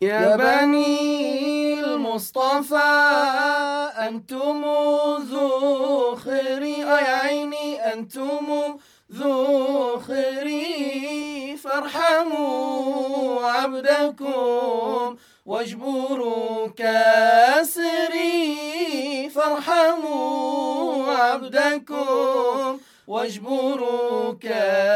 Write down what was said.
يا بني المصطفى أنتم ذو خيري يا عيني أنتم ذو خيري فارحموا عبدكم واجبروا كاسري فارحموا عبدكم واجبروا كاسري